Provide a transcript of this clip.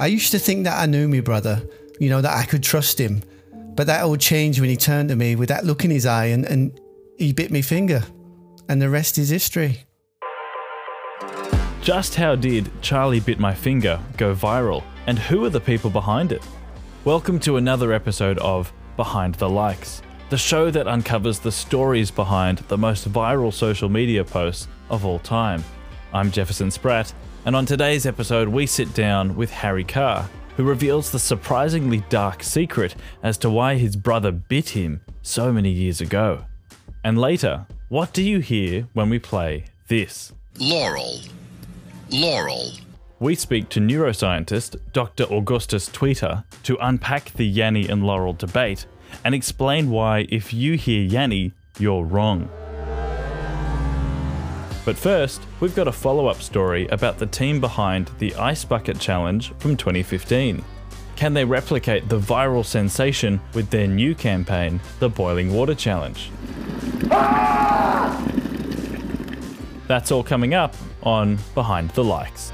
I used to think that I knew my brother, you know, that I could trust him. But that all changed when he turned to me with that look in his eye and, and he bit me finger. And the rest is history. Just how did Charlie Bit My Finger go viral? And who are the people behind it? Welcome to another episode of Behind the Likes, the show that uncovers the stories behind the most viral social media posts of all time. I'm Jefferson Spratt, and on today's episode, we sit down with Harry Carr, who reveals the surprisingly dark secret as to why his brother bit him so many years ago. And later, what do you hear when we play this? Laurel. Laurel. We speak to neuroscientist Dr. Augustus Tweeter to unpack the Yanny and Laurel debate and explain why, if you hear Yanny, you're wrong. But first, we've got a follow up story about the team behind the Ice Bucket Challenge from 2015. Can they replicate the viral sensation with their new campaign, the Boiling Water Challenge? That's all coming up on Behind the Likes.